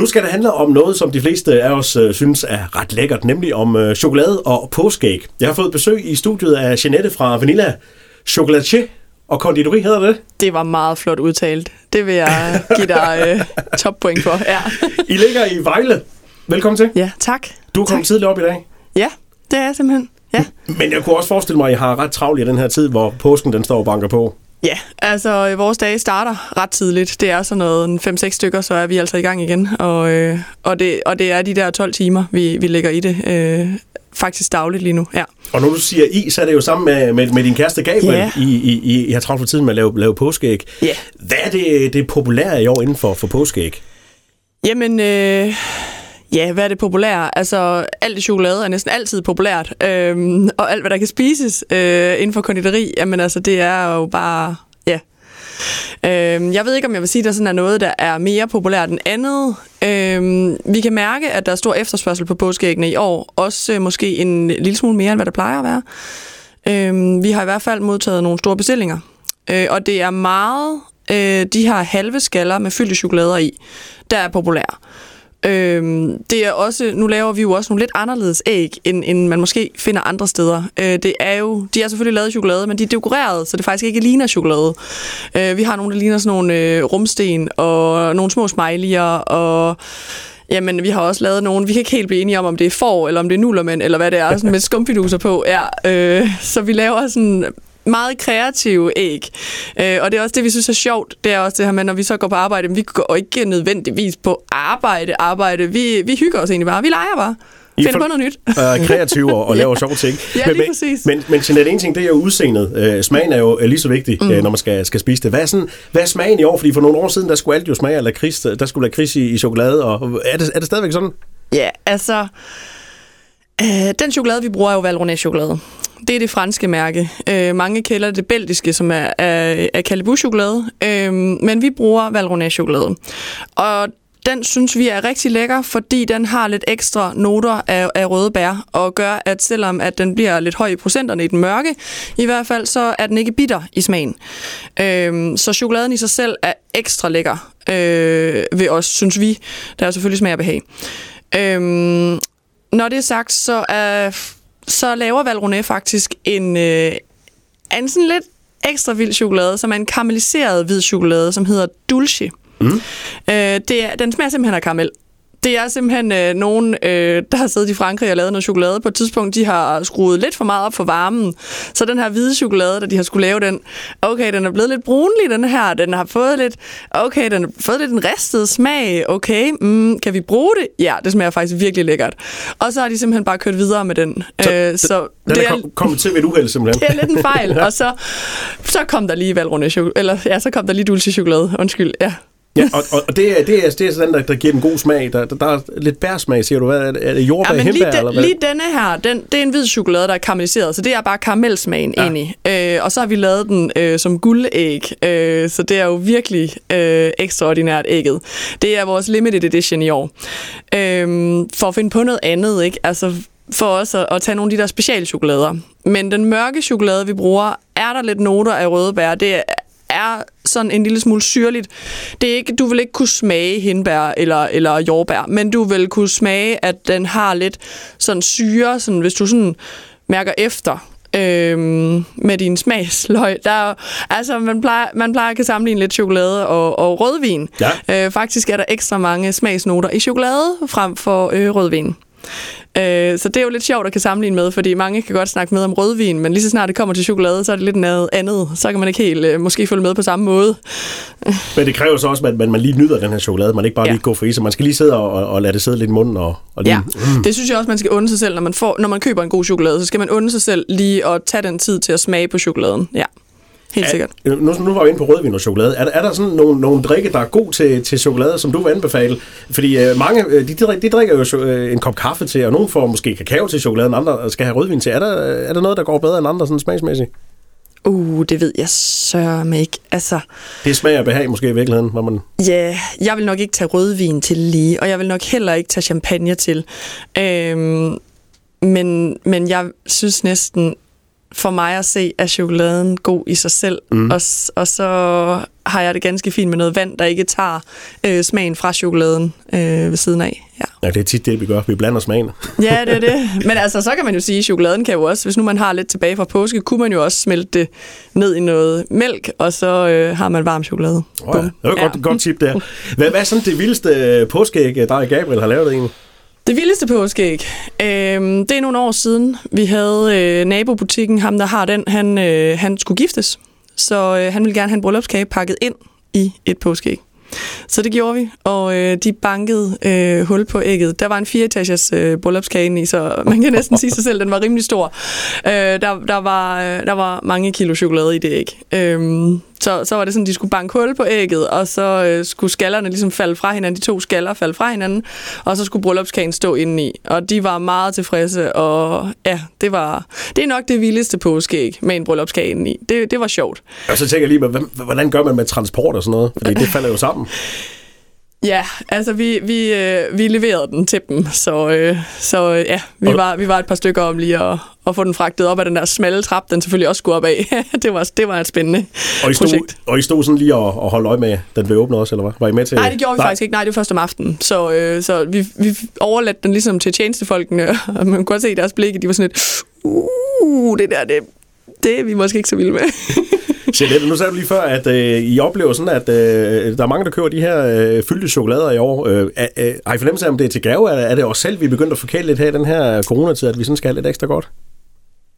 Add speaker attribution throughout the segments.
Speaker 1: Nu skal det handle om noget, som de fleste af os øh, synes er ret lækkert, nemlig om øh, chokolade og påskeæg. Jeg har fået besøg i studiet af Jeanette fra Vanilla Chocolatier og konditori hedder det.
Speaker 2: Det var meget flot udtalt. Det vil jeg give dig øh, toppoint for. Ja.
Speaker 1: I ligger i Vejle. Velkommen til.
Speaker 2: Ja, tak.
Speaker 1: Du er kommet tidligt op i dag.
Speaker 2: Ja, det er jeg simpelthen. Ja.
Speaker 1: Men jeg kunne også forestille mig, at I har ret travlt i den her tid, hvor påsken den står og banker på.
Speaker 2: Ja, altså vores dage starter ret tidligt. Det er sådan noget 5-6 stykker, så er vi altså i gang igen. Og, øh, og, det, og det er de der 12 timer, vi, vi lægger i det. Øh, faktisk dagligt lige nu, ja.
Speaker 1: Og når du siger I, så er det jo sammen med, med, med din kæreste Gabriel,
Speaker 2: Ja.
Speaker 1: I, I, I, I har travlt for tiden med at lave, lave påskeæg.
Speaker 2: Ja.
Speaker 1: Hvad er det, det populære i år inden for, for påskeæg?
Speaker 2: Jamen, øh, ja, hvad er det populære? Altså, alt i chokolade er næsten altid populært. Øhm, og alt, hvad der kan spises øh, inden for konditori, jamen altså, det er jo bare, ja. Øhm, jeg ved ikke, om jeg vil sige, at der sådan er noget, der er mere populært end andet. Øhm, vi kan mærke, at der er stor efterspørgsel på påskeæggene i år. Også øh, måske en lille smule mere, end hvad der plejer at være. Øhm, vi har i hvert fald modtaget nogle store bestillinger. Øh, og det er meget øh, de her halve skaller med fyldte chokolader i, der er populære. Øhm, det er også, nu laver vi jo også nogle lidt anderledes æg, end, end man måske finder andre steder. Øh, det er jo, de er selvfølgelig lavet i chokolade, men de er dekoreret, så det faktisk ikke ligner chokolade. Øh, vi har nogle, der ligner sådan nogle øh, rumsten, og nogle små smiley'er, og Jamen, vi har også lavet nogle, vi kan ikke helt blive enige om, om det er får, eller om det er nullermænd, eller hvad det er, sådan med skumfiduser på. Ja, øh, så vi laver sådan meget kreative æg. Øh, og det er også det, vi synes er sjovt. Det er også det her med, når vi så går på arbejde, men vi går ikke nødvendigvis på arbejde, arbejde. Vi, vi hygger os egentlig bare. Vi leger bare.
Speaker 1: I
Speaker 2: Finder på noget nyt.
Speaker 1: er kreative og, og laver sjove ting.
Speaker 2: Ja,
Speaker 1: men,
Speaker 2: lige
Speaker 1: men,
Speaker 2: præcis.
Speaker 1: Men, men Jeanette, en ting, det er jo udseendet. Øh, smagen er jo øh, lige så vigtig, mm. øh, når man skal, skal spise det. Hvad er, sådan, hvad er smagen i år? Fordi for nogle år siden, der skulle alt jo smage af lakrids. Der skulle lakrids i, i chokolade. Og er det, er det stadigvæk sådan?
Speaker 2: Ja, altså... Øh, den chokolade, vi bruger, er jo Valrhona-chokolade. Det er det franske mærke. Øh, mange kender det belgiske, som er, er, er Calibou-chokolade. Øh, men vi bruger Valrhona-chokolade. Og den synes vi er rigtig lækker, fordi den har lidt ekstra noter af, af røde bær, og gør, at selvom at den bliver lidt høj i procenterne i den mørke, i hvert fald så er den ikke bitter i smagen. Øhm, så chokoladen i sig selv er ekstra lækker øh, ved os, synes vi. Der er selvfølgelig smag og behag. Øhm, når det er sagt, så, er, så laver Valrhone faktisk en, øh, en sådan lidt ekstra vild chokolade, som er en karamelliseret hvid chokolade, som hedder Dulce. Mm. Øh, det er, den smager simpelthen af karamel. Det er simpelthen øh, nogen, øh, der har siddet i Frankrig og lavet noget chokolade. På et tidspunkt, de har skruet lidt for meget op for varmen. Så den her hvide chokolade, da de har skulle lave den, okay, den er blevet lidt brunlig, den her. Den har fået lidt, okay, den har fået lidt en ristet smag. Okay, mm, kan vi bruge det? Ja, det smager faktisk virkelig lækkert. Og så har de simpelthen bare kørt videre med den.
Speaker 1: Så
Speaker 2: øh, så
Speaker 1: Den
Speaker 2: det
Speaker 1: er kom, kommet til ved et uheld, simpelthen.
Speaker 2: det er lidt en fejl. Og så, så kom der lige Valrhone chokolade, eller ja, så kom der lige dulce chokolade. Undskyld, ja.
Speaker 1: Ja, og, og, det, er, det, er, det er sådan, der, der giver den god smag. Der, der, der er lidt bærsmag, siger du. Hvad er det? Er det jordbær,
Speaker 2: Ja, men
Speaker 1: hembær,
Speaker 2: lige,
Speaker 1: eller hvad?
Speaker 2: lige denne her, den, det er en hvid chokolade, der er karamelliseret, så det er bare karamelsmagen
Speaker 1: ja.
Speaker 2: ind i. Øh, og så har vi lavet den øh, som guldæg, øh, så det er jo virkelig øh, ekstraordinært ægget. Det er vores limited edition i år. Øh, for at finde på noget andet, ikke? Altså for os at, at tage nogle af de der specialchokolader. Men den mørke chokolade, vi bruger, er der lidt noter af røde bær. Det er sådan en lille smule syrligt. Det er ikke, du vil ikke kunne smage hindbær eller, eller jordbær, men du vil kunne smage, at den har lidt sådan syre, sådan, hvis du sådan mærker efter øhm, med din smagsløg. Der er, altså, man plejer, man plejer at kan sammenligne lidt chokolade og, og rødvin.
Speaker 1: Ja.
Speaker 2: Øh, faktisk er der ekstra mange smagsnoter i chokolade frem for øh, rødvin. Øh, så det er jo lidt sjovt at kan sammenligne med, fordi mange kan godt snakke med om rødvin, men lige så snart det kommer til chokolade, så er det lidt noget andet. Så kan man ikke helt øh, måske følge med på samme måde.
Speaker 1: Men det kræver så også, at man, man lige nyder den her chokolade. Man ikke bare
Speaker 2: Ja.
Speaker 1: lige går for i sig. Man skal lige sidde og, og, lade det sidde lidt i munden. Og, og lige,
Speaker 2: Ja, det synes jeg også, man skal unde sig selv, når man, får, når man køber en god chokolade. Så skal man unde sig selv lige at tage den tid til at smage på chokoladen. Ja, helt sikkert.
Speaker 1: Nu, nu var vi inde på rødvin og chokolade. Er, der- er der sådan nogle, nogle drikke, der er god til, til chokolade, som du vil anbefale? Fordi øh, mange, øh, de, de, drik- de drikker jo øh, en kop kaffe til, og nogen får måske kakao til chokoladen, andre skal have rødvin til. Er der, er der noget, der går bedre end andre sådan smagsmæssigt?
Speaker 2: Uh, det ved jeg sørme ikke. Altså,
Speaker 1: Det smager behag måske i virkeligheden, hvor man...
Speaker 2: Ja, jeg vil nok ikke tage rødvin til lige, og jeg vil nok heller ikke tage champagne til. Øhm, men, men jeg synes næsten, for mig at se, er chokoladen god i sig selv. Mm. Og, og så har jeg det ganske fint med noget vand, der ikke tager øh, smagen fra chokoladen øh, ved siden af. Ja.
Speaker 1: ja, det er tit det, vi gør. Vi blander smagen.
Speaker 2: ja, det er det. Men altså, så kan man jo sige, at chokoladen kan jo også, hvis nu man har lidt tilbage fra påske, kunne man jo også smelte det ned i noget mælk, og så øh, har man varm chokolade.
Speaker 1: Oh, ja. Det var et ja. godt, godt tip der. Hvad, hvad er sådan det vildeste påskeæg, der Gabriel har lavet egentlig?
Speaker 2: Det vildeste påskeæg, øh, det er nogle år siden. Vi havde øh, nabobutikken, ham der har den, han, øh, han skulle giftes. Så øh, han ville gerne have en bryllupskage pakket ind i et påskeæg. Så det gjorde vi, og øh, de bankede øh, hul på ægget. Der var en fireetagers øh, bryllupskage i, så man kan næsten sige sig selv, den var rimelig stor. Øh, der, der, var, øh, der var mange kilo chokolade i det æg. Øh, så, så var det sådan, de skulle banke hul på ægget, og så øh, skulle skallerne ligesom falde fra hinanden, de to skaller falde fra hinanden, og så skulle bryllupskagen stå indeni. Og de var meget tilfredse, og ja, det var det er nok det vildeste påskeæg med en bryllupskage indeni. Det, det var sjovt.
Speaker 1: Og så tænker jeg lige, hvordan gør man med transport og sådan noget? Fordi det falder jo sammen.
Speaker 2: Ja, altså vi, vi, øh, vi leverede den til dem, så, øh, så øh, ja, vi var, vi var et par stykker om lige at, at få den fragtet op af den der smalle trap, den selvfølgelig også skulle op af. det, var, det var et spændende
Speaker 1: og I stod,
Speaker 2: projekt.
Speaker 1: Og I stod sådan lige og, og holdt øje med, den blev åbnet også, eller hvad? Var I med til?
Speaker 2: Nej, det gjorde vi Nej. faktisk ikke. Nej, det var først om aftenen. Så, øh, så vi, vi overladt den ligesom til tjenestefolkene, og man kunne godt se i deres blikke, de var sådan lidt, uh, det der, det, det er vi måske ikke så vilde med.
Speaker 1: Jeanette, nu sagde du lige før, at øh, I oplever sådan, at øh, der er mange, der køber de her øh, fyldte chokolader i år. Øh, øh, har I fornemmelse af, om det er til gave? Er, er det os selv, vi er begyndt at forkæle lidt her i den her coronatid, at vi sådan skal have lidt ekstra godt?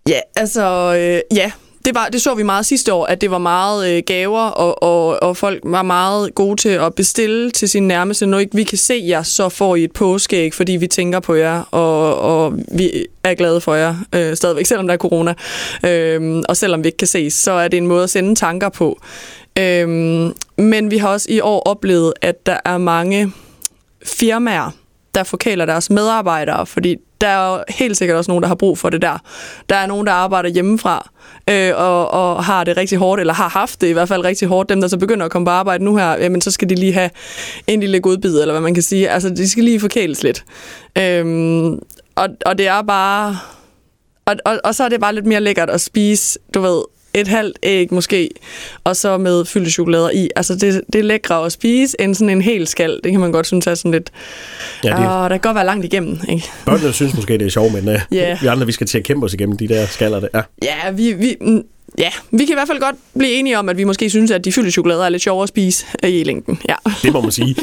Speaker 2: Ja, altså, øh, ja, det, var, det så vi meget sidste år, at det var meget øh, gaver, og, og, og folk var meget gode til at bestille til sin nærmeste. Når ikke vi kan se jer, så får I et påskeæg, fordi vi tænker på jer, og, og vi er glade for jer øh, stadigvæk, selvom der er corona. Øh, og selvom vi ikke kan ses, så er det en måde at sende tanker på. Øh, men vi har også i år oplevet, at der er mange firmaer, der forkæler deres medarbejdere, fordi der er jo helt sikkert også nogen, der har brug for det der. Der er nogen, der arbejder hjemmefra øh, og, og har det rigtig hårdt, eller har haft det i hvert fald rigtig hårdt. Dem, der så begynder at komme på arbejde nu her, jamen, så skal de lige have en lille godbid, eller hvad man kan sige. Altså, de skal lige forkæles lidt. Øhm, og, og det er bare... Og, og, og så er det bare lidt mere lækkert at spise, du ved, et halvt æg måske, og så med fyldte chokolader i. Altså, det, det er lækre at spise end sådan en hel skal. Det kan man godt synes er sådan lidt... Ja, det... Og der kan godt være langt igennem, ikke?
Speaker 1: Børnene synes måske, det er sjovt, men uh, yeah. vi andre, vi skal til at kæmpe os igennem de der skaller der. Ja,
Speaker 2: ja vi, vi, mm, Ja, vi kan i hvert fald godt blive enige om, at vi måske synes, at de fyldte chokolader er lidt sjovere at spise i længden. Ja.
Speaker 1: Det må man sige.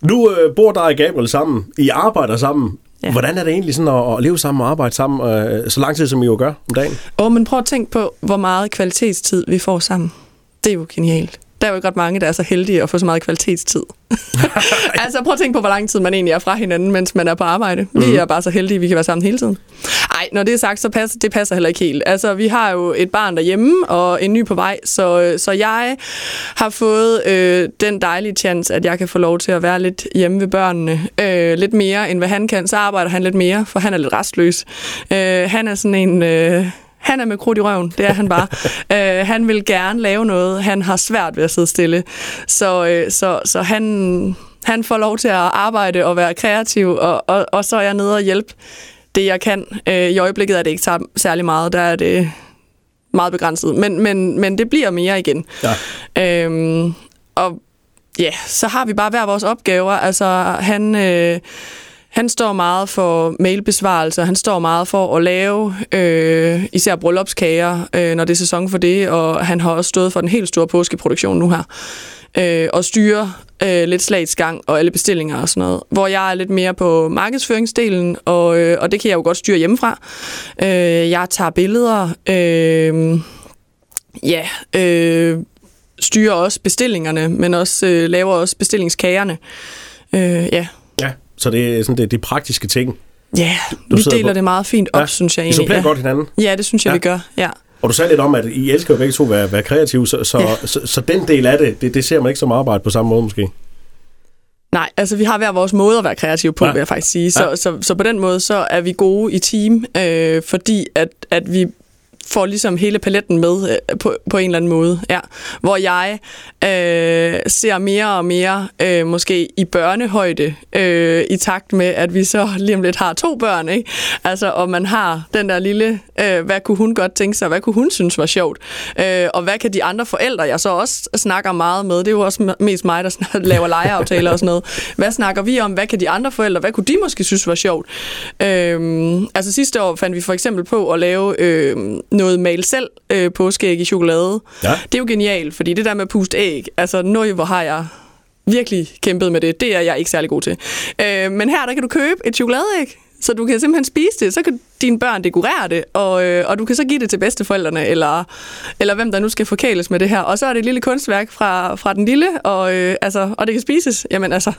Speaker 1: Nu øh, bor der og Gabriel sammen. I arbejder sammen. Ja. Hvordan er det egentlig sådan at, at leve sammen og arbejde sammen øh, så lang tid, som I jo gør om dagen?
Speaker 2: Åh, oh, men prøv at tænke på, hvor meget kvalitetstid vi får sammen. Det er jo genialt der er jo ikke ret mange, der er så heldige at få så meget kvalitetstid. altså prøv at tænke på, hvor lang tid man egentlig er fra hinanden, mens man er på arbejde. Mm. Vi mhm. er bare så heldige, at vi kan være sammen hele tiden. Nej, når det er sagt, så passer det passer heller ikke helt. Altså, vi har jo et barn derhjemme og en ny på vej, så, så jeg har fået øh, den dejlige chance, at jeg kan få lov til at være lidt hjemme ved børnene. Øh, lidt mere, end hvad han kan. Så arbejder han lidt mere, for han er lidt restløs. Øh, han er sådan en... Øh, han er med krudt i røven, det er han bare. øh, han vil gerne lave noget, han har svært ved at sidde stille. Så, øh, så, så han, han får lov til at arbejde og være kreativ, og, og, og så er jeg nede og hjælpe det, jeg kan. Øh, I øjeblikket er det ikke særlig meget, der er det meget begrænset, men, men, men det bliver mere igen. Ja. Øhm, og ja, så har vi bare hver vores opgaver. Altså, han... Øh, han står meget for mailbesvarelser, han står meget for at lave øh, især bryllupskager, øh, når det er sæson for det, og han har også stået for den helt store påskeproduktion nu her. Øh, og styre øh, lidt slagsgang og alle bestillinger og sådan noget. Hvor jeg er lidt mere på markedsføringsdelen, og, øh, og det kan jeg jo godt styre hjemmefra. Øh, jeg tager billeder, øh, ja, øh, styrer også bestillingerne, men også øh, laver også bestillingskagerne. Øh, ja,
Speaker 1: så det er sådan det, det praktiske ting.
Speaker 2: Ja, du, vi deler på. det meget fint op, ja, synes jeg egentlig.
Speaker 1: Vi supplerer ja. godt hinanden.
Speaker 2: Ja, det synes jeg, ja. vi gør. Ja.
Speaker 1: Og du sagde lidt om, at I elsker jo begge to at være, være kreative, så, så, ja. så, så den del af det, det, det ser man ikke som arbejde på samme måde måske.
Speaker 2: Nej, altså vi har hver vores måde at være kreative på, ja. vil jeg faktisk sige. Så, ja. så, så, så på den måde, så er vi gode i team, øh, fordi at, at vi får ligesom hele paletten med øh, på, på en eller anden måde. Ja. Hvor jeg øh, ser mere og mere øh, måske i børnehøjde øh, i takt med, at vi så lige om lidt har to børn. Ikke? Altså, og man har den der lille, øh, hvad kunne hun godt tænke sig, hvad kunne hun synes var sjovt, øh, og hvad kan de andre forældre, jeg så også snakker meget med, det er jo også mest mig, der laver legeaftaler og sådan noget. Hvad snakker vi om? Hvad kan de andre forældre, hvad kunne de måske synes var sjovt? Øh, altså sidste år fandt vi for eksempel på at lave øh, noget mal selv øh, påskeæg i chokolade.
Speaker 1: Ja.
Speaker 2: Det er jo genialt, fordi det der med at puste æg, altså nøj, hvor har jeg virkelig kæmpet med det. Det er jeg ikke særlig god til. Øh, men her der kan du købe et chokoladeæg, så du kan simpelthen spise det, så kan dine børn dekorere det, og, øh, og du kan så give det til bedsteforældrene, eller, eller hvem der nu skal forkæles med det her. Og så er det et lille kunstværk fra, fra den lille, og, øh, altså, og det kan spises. Jamen altså,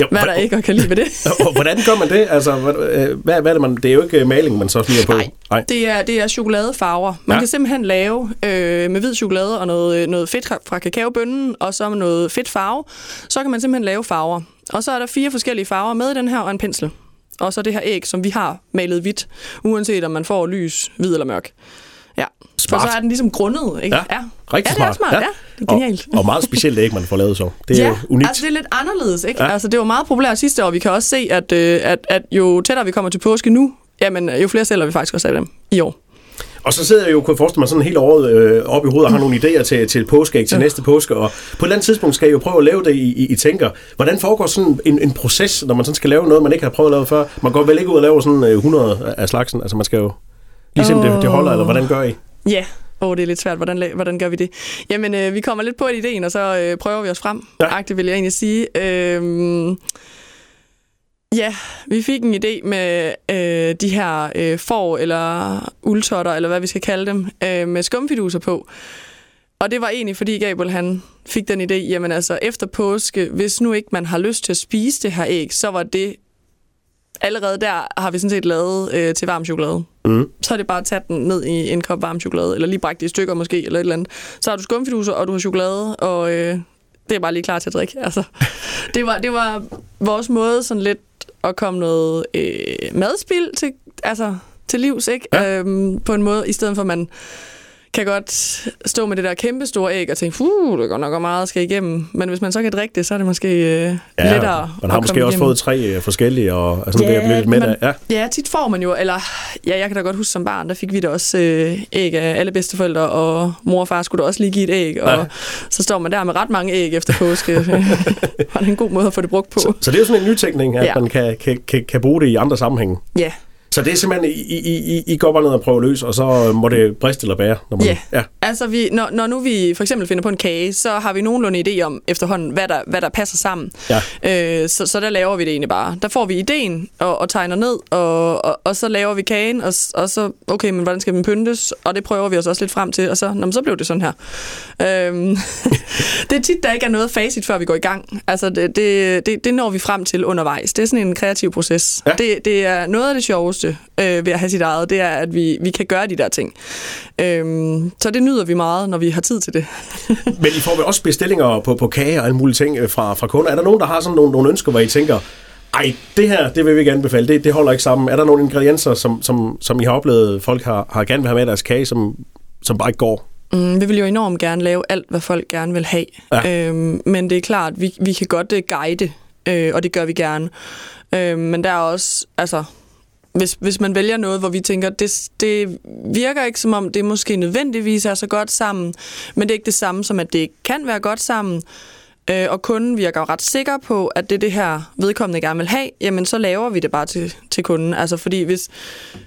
Speaker 2: jo, hvad er der ikke og kan lide ved det?
Speaker 1: og hvordan gør man det? Altså, hvad, øh, hvad, hvad er det, man, det er jo ikke maling, man så smider på.
Speaker 2: Nej, Nej. Det, er, det er chokoladefarver. Man ja. kan simpelthen lave øh, med hvid chokolade og noget, noget fedt fra kakaobønnen, og så med noget fedt farve. Så kan man simpelthen lave farver. Og så er der fire forskellige farver med i den her, og en pensel og så det her æg, som vi har malet hvidt, uanset om man får lys, hvid eller mørk. Ja. Smart. Så, så er den ligesom grundet, ikke?
Speaker 1: Ja, ja. rigtig
Speaker 2: ja, det er smart. Ja. ja. Det er genialt.
Speaker 1: Og, og meget specielt æg, man får lavet så. Det er
Speaker 2: ja,
Speaker 1: unikt.
Speaker 2: altså det er lidt anderledes, ikke? Ja. Altså det var meget populært sidste år. Vi kan også se, at, øh, at, at jo tættere vi kommer til påske nu, jamen jo flere sælger vi faktisk også af dem i år.
Speaker 1: Og så sidder jeg jo, kunne jeg forestille mig, sådan hele året øh, op i hovedet og har nogle idéer til, til påskeæg til ja. næste påske. Og på et eller andet tidspunkt skal jeg jo prøve at lave det i, i, i tænker. Hvordan foregår sådan en, en proces, når man sådan skal lave noget, man ikke har prøvet at lave før? Man går vel ikke ud og laver sådan 100 øh, af slagsen. Altså man skal jo ligesom oh. det, det holder, eller hvordan gør I?
Speaker 2: Ja, yeah. Åh, oh, det er lidt svært. Hvordan, hvordan gør vi det? Jamen, øh, vi kommer lidt på et idéen, og så øh, prøver vi os frem. Ja. Agtigt vil jeg egentlig sige. Øh, Ja, vi fik en idé med øh, de her øh, får eller uldtotter, eller hvad vi skal kalde dem, øh, med skumfiduser på. Og det var egentlig, fordi Gabriel han fik den idé, jamen altså efter påske, hvis nu ikke man har lyst til at spise det her æg, så var det allerede der har vi sådan set lavet øh, til varm chokolade. Mm. Så er det bare at tage den ned i en kop varm chokolade, eller lige brække det i stykker måske, eller et eller andet. Så har du skumfiduser, og du har chokolade, og øh, det er bare lige klar til at drikke. Altså, det, var, det var vores måde sådan lidt at komme noget øh, madspil til, altså, til livs, ikke? Ja. Øhm, på en måde, i stedet for at man kan godt stå med det der kæmpe store æg og tænke, fuh, det går nok meget skal igennem. Men hvis man så kan drikke det, så er det måske øh, ja, lettere
Speaker 1: Man har måske også igennem. fået tre øh, forskellige, og altså, ja, det er lidt med man,
Speaker 2: ja. ja, tit får man jo, eller ja, jeg kan da godt huske som barn, der fik vi da også øh, æg af alle bedsteforældre, og mor og far skulle da også lige give et æg, og ja. så står man der med ret mange æg efter påske. det er en god måde at få det brugt på.
Speaker 1: Så, så det er jo sådan en nytænkning, at ja. man kan, kan, kan, kan bruge det i andre sammenhænge.
Speaker 2: Ja,
Speaker 1: så det er simpelthen, I, I, I går bare ned og prøver løs, og så må det briste eller bære?
Speaker 2: Når man, yeah. ja, altså vi, når, når nu vi for eksempel finder på en kage, så har vi nogenlunde idé om efterhånden, hvad der, hvad der passer sammen. Ja. Øh, så, så der laver vi det egentlig bare. Der får vi ideen og, og tegner ned, og, og, og så laver vi kagen, og, og så, okay, men hvordan skal den pyntes? Og det prøver vi os også lidt frem til, og så, nå, så blev det sådan her. Øhm, det er tit, der ikke er noget facit, før vi går i gang. Altså, det, det, det, det når vi frem til undervejs. Det er sådan en kreativ proces. Ja. Det, det er noget af det sjoveste øh, ved at have sit eget, det er, at vi, vi kan gøre de der ting. Øhm, så det nyder vi meget, når vi har tid til det.
Speaker 1: Men I får vel også bestillinger på, på kage og alle mulige ting øh, fra, fra kunder. Er der nogen, der har sådan nogle, nogle ønsker, hvor I tænker, ej, det her, det vil vi ikke anbefale, det, det holder ikke sammen. Er der nogle ingredienser, som, som, som I har oplevet, folk har, har gerne vil have med deres kage, som, som bare ikke går?
Speaker 2: Mm, vi vil jo enormt gerne lave alt, hvad folk gerne vil have. Ja. Øhm, men det er klart, vi, vi kan godt uh, guide, øh, og det gør vi gerne. Øhm, men der er også, altså, hvis, hvis man vælger noget, hvor vi tænker, det, det virker ikke som om, det måske nødvendigvis er så godt sammen, men det er ikke det samme som, at det kan være godt sammen, øh, og kunden virker ret sikker på, at det det her vedkommende gerne vil have, jamen så laver vi det bare til, til kunden. Altså fordi hvis,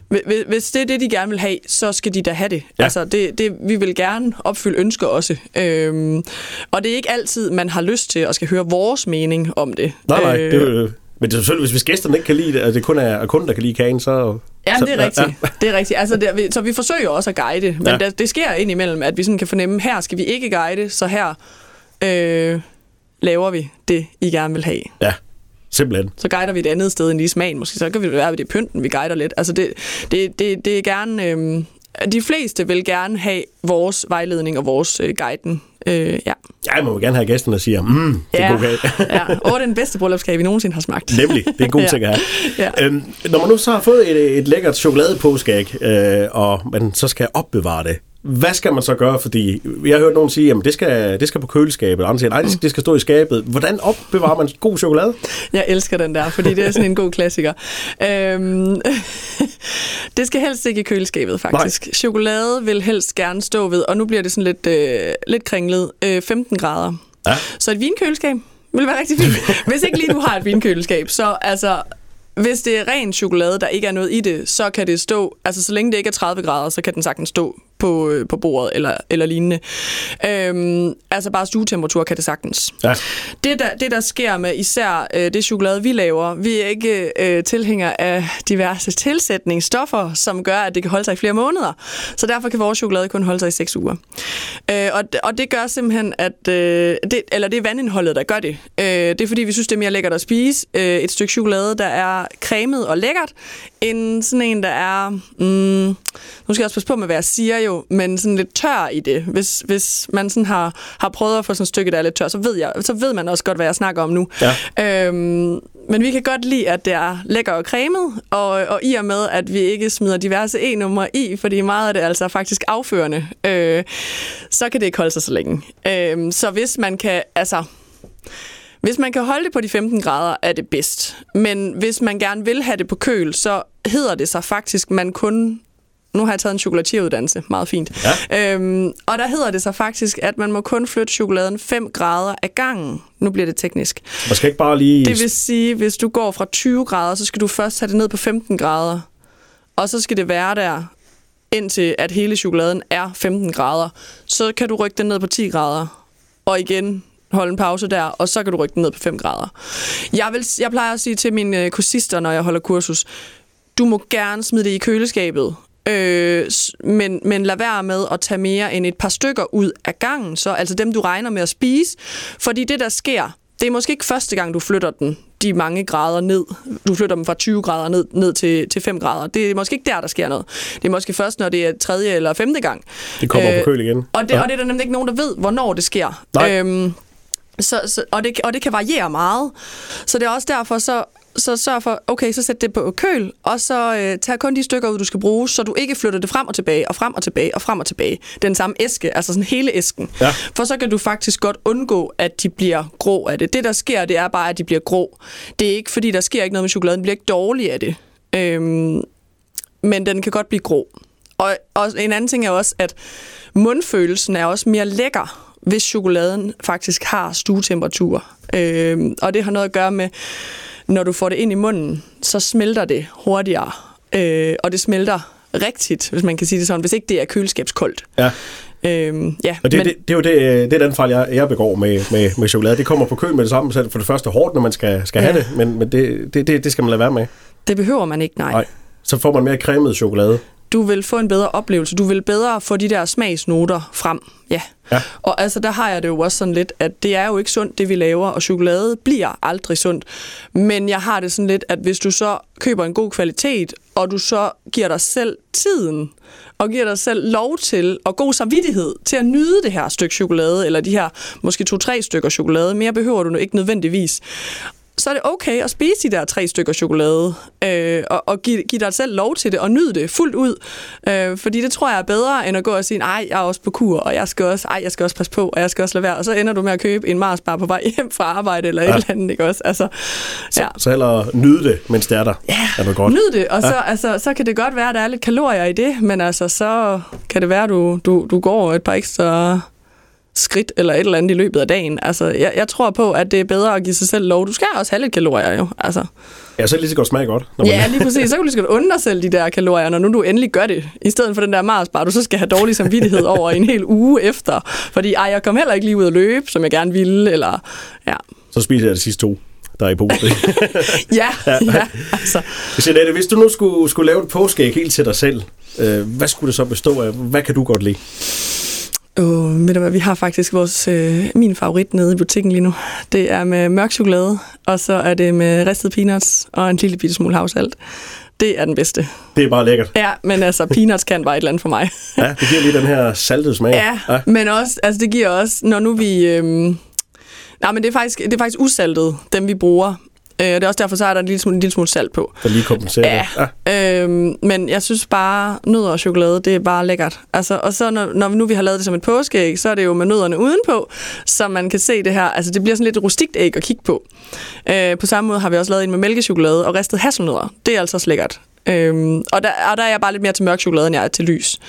Speaker 2: hvis, hvis det er det, de gerne vil have, så skal de da have det. Ja. Altså det, det, vi vil gerne opfylde ønsker også. Øhm, og det er ikke altid, man har lyst til at skal høre vores mening om det.
Speaker 1: Nej, nej, øh, det men det er selvfølgelig, hvis gæsterne ikke kan lide det, og det kun er kunden, der kan lide kagen, så...
Speaker 2: Ja, det er rigtigt. Ja. Det er rigtigt. Altså, det, så vi forsøger også at guide, men ja. det, det sker indimellem, at vi sådan kan fornemme, her skal vi ikke guide, så her øh, laver vi det, I gerne vil have.
Speaker 1: Ja, simpelthen.
Speaker 2: Så guider vi et andet sted end lige smagen. Måske så kan vi være ved det pynten, vi guider lidt. Altså, det, det, det, det er gerne... Øh, de fleste vil gerne have vores vejledning og vores øh, guiden. Øh, ja.
Speaker 1: Ja, jeg må gerne have gæsterne, der siger, mm, det er
Speaker 2: ja.
Speaker 1: god kage.
Speaker 2: ja. Og den bedste bryllupskage, vi nogensinde har smagt.
Speaker 1: Nemlig, det er en god
Speaker 2: Ja.
Speaker 1: ting at have.
Speaker 2: Ja.
Speaker 1: Øhm, når man nu så har fået et, et lækkert chokoladepåskæg, øh, og man så skal opbevare det, hvad skal man så gøre? Fordi jeg har hørt nogen sige, at det skal, det skal på køleskabet, og andre siger, nej, det skal, det skal stå i skabet. Hvordan opbevarer man god chokolade?
Speaker 2: Jeg elsker den der, fordi det er sådan en god klassiker. Øhm, det skal helst ikke i køleskabet, faktisk. Nej. Chokolade vil helst gerne stå ved, og nu bliver det sådan lidt, øh, lidt kringlet, øh, 15 grader.
Speaker 1: Ja.
Speaker 2: Så et vinkøleskab vil være rigtig fint. Hvis ikke lige du har et vinkøleskab, så altså... Hvis det er ren chokolade, der ikke er noget i det, så kan det stå, altså så længe det ikke er 30 grader, så kan den sagtens stå på, øh, på bordet eller, eller lignende. Øhm, altså bare stuetemperatur kan det sagtens.
Speaker 1: Ja.
Speaker 2: Det der, det, der sker med især øh, det chokolade, vi laver, vi er ikke øh, tilhængere af diverse tilsætningsstoffer, som gør, at det kan holde sig i flere måneder. Så derfor kan vores chokolade kun holde sig i 6 uger. Øh, og, og det gør simpelthen, at... Øh, det, eller det er vandindholdet, der gør det. Øh, det er fordi, vi synes, det er mere lækkert at spise øh, et stykke chokolade, der er cremet og lækkert, end sådan en, der er... Mm, nu skal jeg også passe på med, hvad jeg siger jo, men sådan lidt tør i det. Hvis, hvis man sådan har, har prøvet at få sådan et stykke, der er lidt tør, så ved, jeg, så ved man også godt, hvad jeg snakker om nu.
Speaker 1: Ja.
Speaker 2: Øhm, men vi kan godt lide, at det er lækker og cremet, og, og i og med, at vi ikke smider diverse e-numre i, fordi meget af det altså er faktisk afførende, øh, så kan det ikke holde sig så længe. Øh, så hvis man kan, altså... Hvis man kan holde det på de 15 grader, er det bedst. Men hvis man gerne vil have det på køl, så hedder det sig faktisk, man kun nu har jeg taget en chokolatieruddannelse, meget fint.
Speaker 1: Ja.
Speaker 2: Øhm, og der hedder det så faktisk, at man må kun flytte chokoladen 5 grader af gangen. Nu bliver det teknisk.
Speaker 1: Man skal ikke bare lige...
Speaker 2: Det vil sige, hvis du går fra 20 grader, så skal du først have det ned på 15 grader. Og så skal det være der, indtil at hele chokoladen er 15 grader. Så kan du rykke den ned på 10 grader. Og igen holde en pause der, og så kan du rykke den ned på 5 grader. Jeg, vil, jeg plejer at sige til mine øh, kursister, når jeg holder kursus, du må gerne smide det i køleskabet, Øh, men, men lad være med at tage mere end et par stykker ud af gangen, så altså dem, du regner med at spise. Fordi det, der sker, det er måske ikke første gang, du flytter den de mange grader ned. Du flytter dem fra 20 grader ned, ned til, til 5 grader. Det er måske ikke der, der sker noget. Det er måske først, når det er tredje eller femte gang.
Speaker 1: Det kommer på køl igen.
Speaker 2: Og det, ja. og det er der nemlig ikke nogen, der ved, hvornår det sker.
Speaker 1: Nej.
Speaker 2: Øhm, så, så, og, det, og det kan variere meget. Så det er også derfor, så, så sørg for, okay, så sæt det på køl, og så øh, tag kun de stykker ud, du skal bruge, så du ikke flytter det frem og tilbage, og frem og tilbage, og frem og tilbage. Den samme æske, altså sådan hele æsken.
Speaker 1: Ja.
Speaker 2: For så kan du faktisk godt undgå, at de bliver grå af det. Det, der sker, det er bare, at de bliver grå. Det er ikke, fordi der sker ikke noget med chokoladen. Den bliver ikke dårlig af det. Øhm, men den kan godt blive grå. Og, og en anden ting er også, at mundfølelsen er også mere lækker, hvis chokoladen faktisk har stuetemperatur. Øhm, og det har noget at gøre med, når du får det ind i munden, så smelter det hurtigere. Øh, og det smelter rigtigt, hvis man kan sige det sådan, hvis ikke det er køleskabskoldt.
Speaker 1: Ja.
Speaker 2: Øhm, ja,
Speaker 1: Og det,
Speaker 2: men,
Speaker 1: det, det er jo det, øh, det er den fejl, jeg, jeg begår med, med, med chokolade. Det kommer på køl med det samme, det for det første hårdt, når man skal, skal have
Speaker 2: Ja.
Speaker 1: det, men, men det, det, det, det skal man lade være med.
Speaker 2: det behøver man ikke, nej.
Speaker 1: Nej. Så får man mere cremet chokolade.
Speaker 2: Du vil få en bedre oplevelse. Du vil bedre få de der smagsnoter frem. Ja.
Speaker 1: Ja.
Speaker 2: Og altså, der har jeg det jo også sådan lidt, at det er jo ikke sundt, det vi laver, og chokolade bliver aldrig sundt. Men jeg har det sådan lidt, at hvis du så køber en god kvalitet, og du så giver dig selv tiden, og giver dig selv lov til, og god samvittighed til at nyde det her stykke chokolade, eller de her måske to-tre stykker chokolade, mere behøver du nu ikke nødvendigvis så er det okay at spise de der tre stykker chokolade, øh, og, og give, give dig selv lov til det, og nyde det fuldt ud. Øh, fordi det tror jeg er bedre, end at gå og sige, nej, jeg er også på kur, og jeg skal også, ej, jeg skal også passe på, og jeg skal også lade være. Og så ender du med at købe en Marsbar på vej hjem fra arbejde, eller ja. et eller andet, ikke også? Altså, ja.
Speaker 1: Så hellere nyde det, mens det er der.
Speaker 2: Ja,
Speaker 1: Er det godt?
Speaker 2: Nyd det, og så, altså, så kan det godt være, at der er lidt kalorier i det, men altså, så kan det være, at du, du, du går et par ekstra skridt eller et eller andet i løbet af dagen. Altså, jeg, jeg tror på, at det er bedre at give sig selv lov. Du skal også have lidt kalorier jo. Altså.
Speaker 1: Ja, så det lige så godt smage godt. Når man,
Speaker 2: Ja, lige præcis. Så kan du lige så godt unde dig selv de der kalorier, når nu du endelig gør det. I stedet for den der Marsbar, du så skal have dårlig samvittighed over en hel uge efter. Fordi ej, jeg kom heller ikke lige ud at løbe, som jeg gerne ville. Eller, ja.
Speaker 1: Så spiser jeg de sidste to, der er i posen.
Speaker 2: Ja, ja, altså.
Speaker 1: Jeanette, hvis du nu skulle, skulle lave et påskeæg helt til dig selv, øh, hvad skulle det så bestå af? Hvad kan du godt lide?
Speaker 2: Åh, ved du hvad, vi har faktisk vores, øh, min favorit nede i butikken lige nu. Det er med mørk chokolade, og så er det med ristet peanuts og en lille bitte smule havsalt. Det er den bedste.
Speaker 1: Det er bare lækkert.
Speaker 2: Ja, men altså, peanuts kan bare et eller andet for mig.
Speaker 1: Ja, det giver lige den her saltede smag.
Speaker 2: Ja, ja. men også, altså det giver også, når nu vi... Øhm, nej, men det er, faktisk, det er faktisk usaltet, dem vi bruger. Øh, det er også derfor, så er der en lille smule, en lille smule salt på.
Speaker 1: For lige kompensere
Speaker 2: ja. det. Ja. Øhm, men jeg synes bare, nødder og chokolade, det er bare lækkert. Altså, og så når, når nu vi har lavet det som et påskeæg, så er det jo med nødderne udenpå, så man kan se det her. Altså, det bliver sådan lidt rustikt æg at kigge på. Øh, på samme måde har vi også lavet en med mælkechokolade og ristet hasselnødder. Det er altså også lækkert. Øhm, og, der, og der er jeg bare lidt mere til mørk chokolade, end jeg er til lys.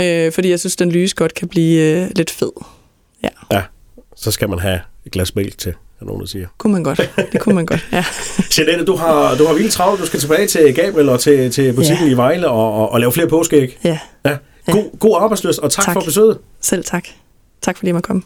Speaker 2: Øh, fordi jeg synes, den lys godt kan blive øh, lidt fed. Ja.
Speaker 1: ja, så skal man have et glas mælk til er nogen, der siger.
Speaker 2: Kunne man godt. Det kunne man godt, ja.
Speaker 1: Jeanette, du har, du har vildt travlt. Du skal tilbage til Gabriel og til, til butikken ja. i Vejle og, og, og lave flere påskeæg.
Speaker 2: Ja.
Speaker 1: ja. God, god arbejdsløs, og tak, tak for besøget.
Speaker 2: Selv tak. Tak fordi jeg måtte komme.